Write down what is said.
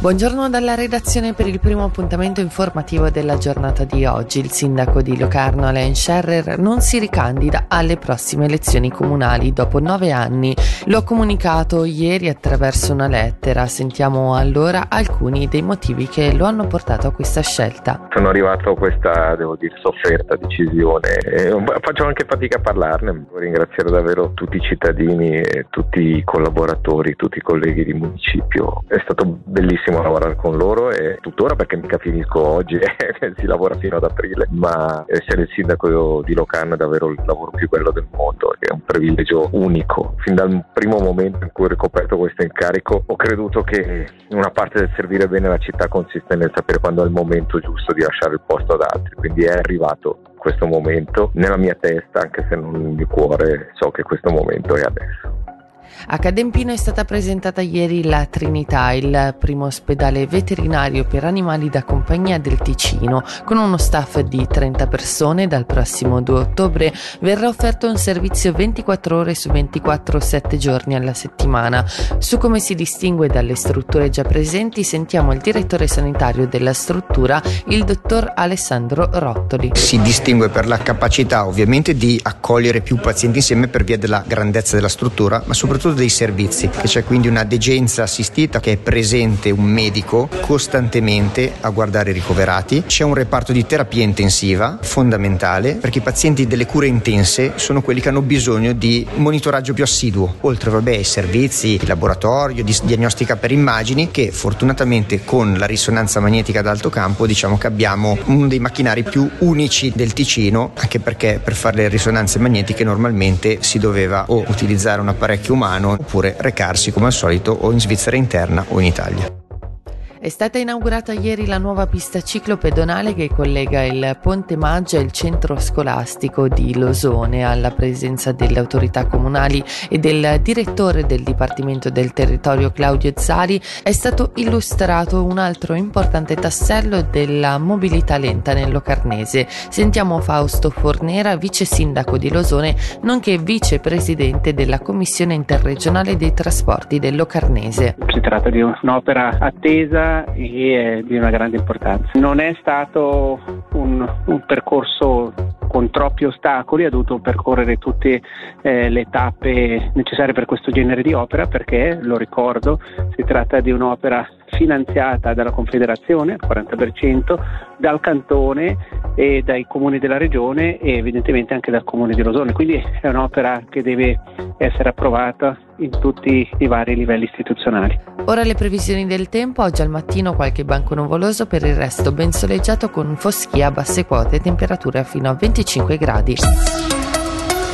Buongiorno dalla redazione per il primo appuntamento informativo della giornata di oggi. Il sindaco di Locarno Alain Scherrer non si ricandida alle prossime elezioni comunali dopo nove anni. Lo ha comunicato ieri attraverso una lettera. Sentiamo allora alcuni dei motivi che lo hanno portato a questa scelta. Sono arrivato a questa, devo dire, sofferta decisione. E faccio anche fatica a parlarne. Voglio ringraziare davvero tutti i cittadini tutti i collaboratori, tutti i colleghi di municipio. È stato bellissimo bellissimo lavorare con loro e tuttora perché mica finisco oggi e si lavora fino ad aprile, ma essere il sindaco di Locarno è davvero il lavoro più bello del mondo, è un privilegio unico. Fin dal primo momento in cui ho ricoperto questo incarico ho creduto che una parte del servire bene la città consiste nel sapere quando è il momento giusto di lasciare il posto ad altri, quindi è arrivato questo momento nella mia testa, anche se non nel mio cuore so che questo momento è adesso. A Cadempino è stata presentata ieri la Trinità, il primo ospedale veterinario per animali da compagnia del Ticino. Con uno staff di 30 persone, dal prossimo 2 ottobre verrà offerto un servizio 24 ore su 24, 7 giorni alla settimana. Su come si distingue dalle strutture già presenti, sentiamo il direttore sanitario della struttura, il dottor Alessandro Rottoli. Si distingue per la capacità ovviamente di accogliere più pazienti insieme per via della grandezza della struttura, ma soprattutto soprattutto dei servizi, che c'è quindi una degenza assistita che è presente un medico costantemente a guardare i ricoverati, c'è un reparto di terapia intensiva fondamentale perché i pazienti delle cure intense sono quelli che hanno bisogno di monitoraggio più assiduo, oltre vabbè, ai servizi di laboratorio, di diagnostica per immagini che fortunatamente con la risonanza magnetica ad alto campo diciamo che abbiamo uno dei macchinari più unici del Ticino, anche perché per fare le risonanze magnetiche normalmente si doveva o utilizzare un apparecchio umano Milano oppure recarsi come al solito o in Svizzera interna o in Italia. È stata inaugurata ieri la nuova pista ciclopedonale che collega il Ponte Maggio e il centro scolastico di Losone alla presenza delle autorità comunali e del direttore del Dipartimento del Territorio Claudio Zali è stato illustrato un altro importante tassello della mobilità lenta nel Locarnese. Sentiamo Fausto Fornera, vice sindaco di Losone, nonché vicepresidente della Commissione interregionale dei trasporti del Locarnese. Si tratta di un'opera attesa e di una grande importanza. Non è stato un, un percorso con troppi ostacoli, ha dovuto percorrere tutte eh, le tappe necessarie per questo genere di opera perché, lo ricordo, si tratta di un'opera finanziata dalla Confederazione al 40%, dal Cantone e dai comuni della regione e evidentemente anche dal comune di Rosone. Quindi è un'opera che deve essere approvata in tutti i vari livelli istituzionali. Ora le previsioni del tempo, oggi al mattino qualche banco nuvoloso, per il resto ben soleggiato con foschia a basse quote e temperature fino a 25 gradi.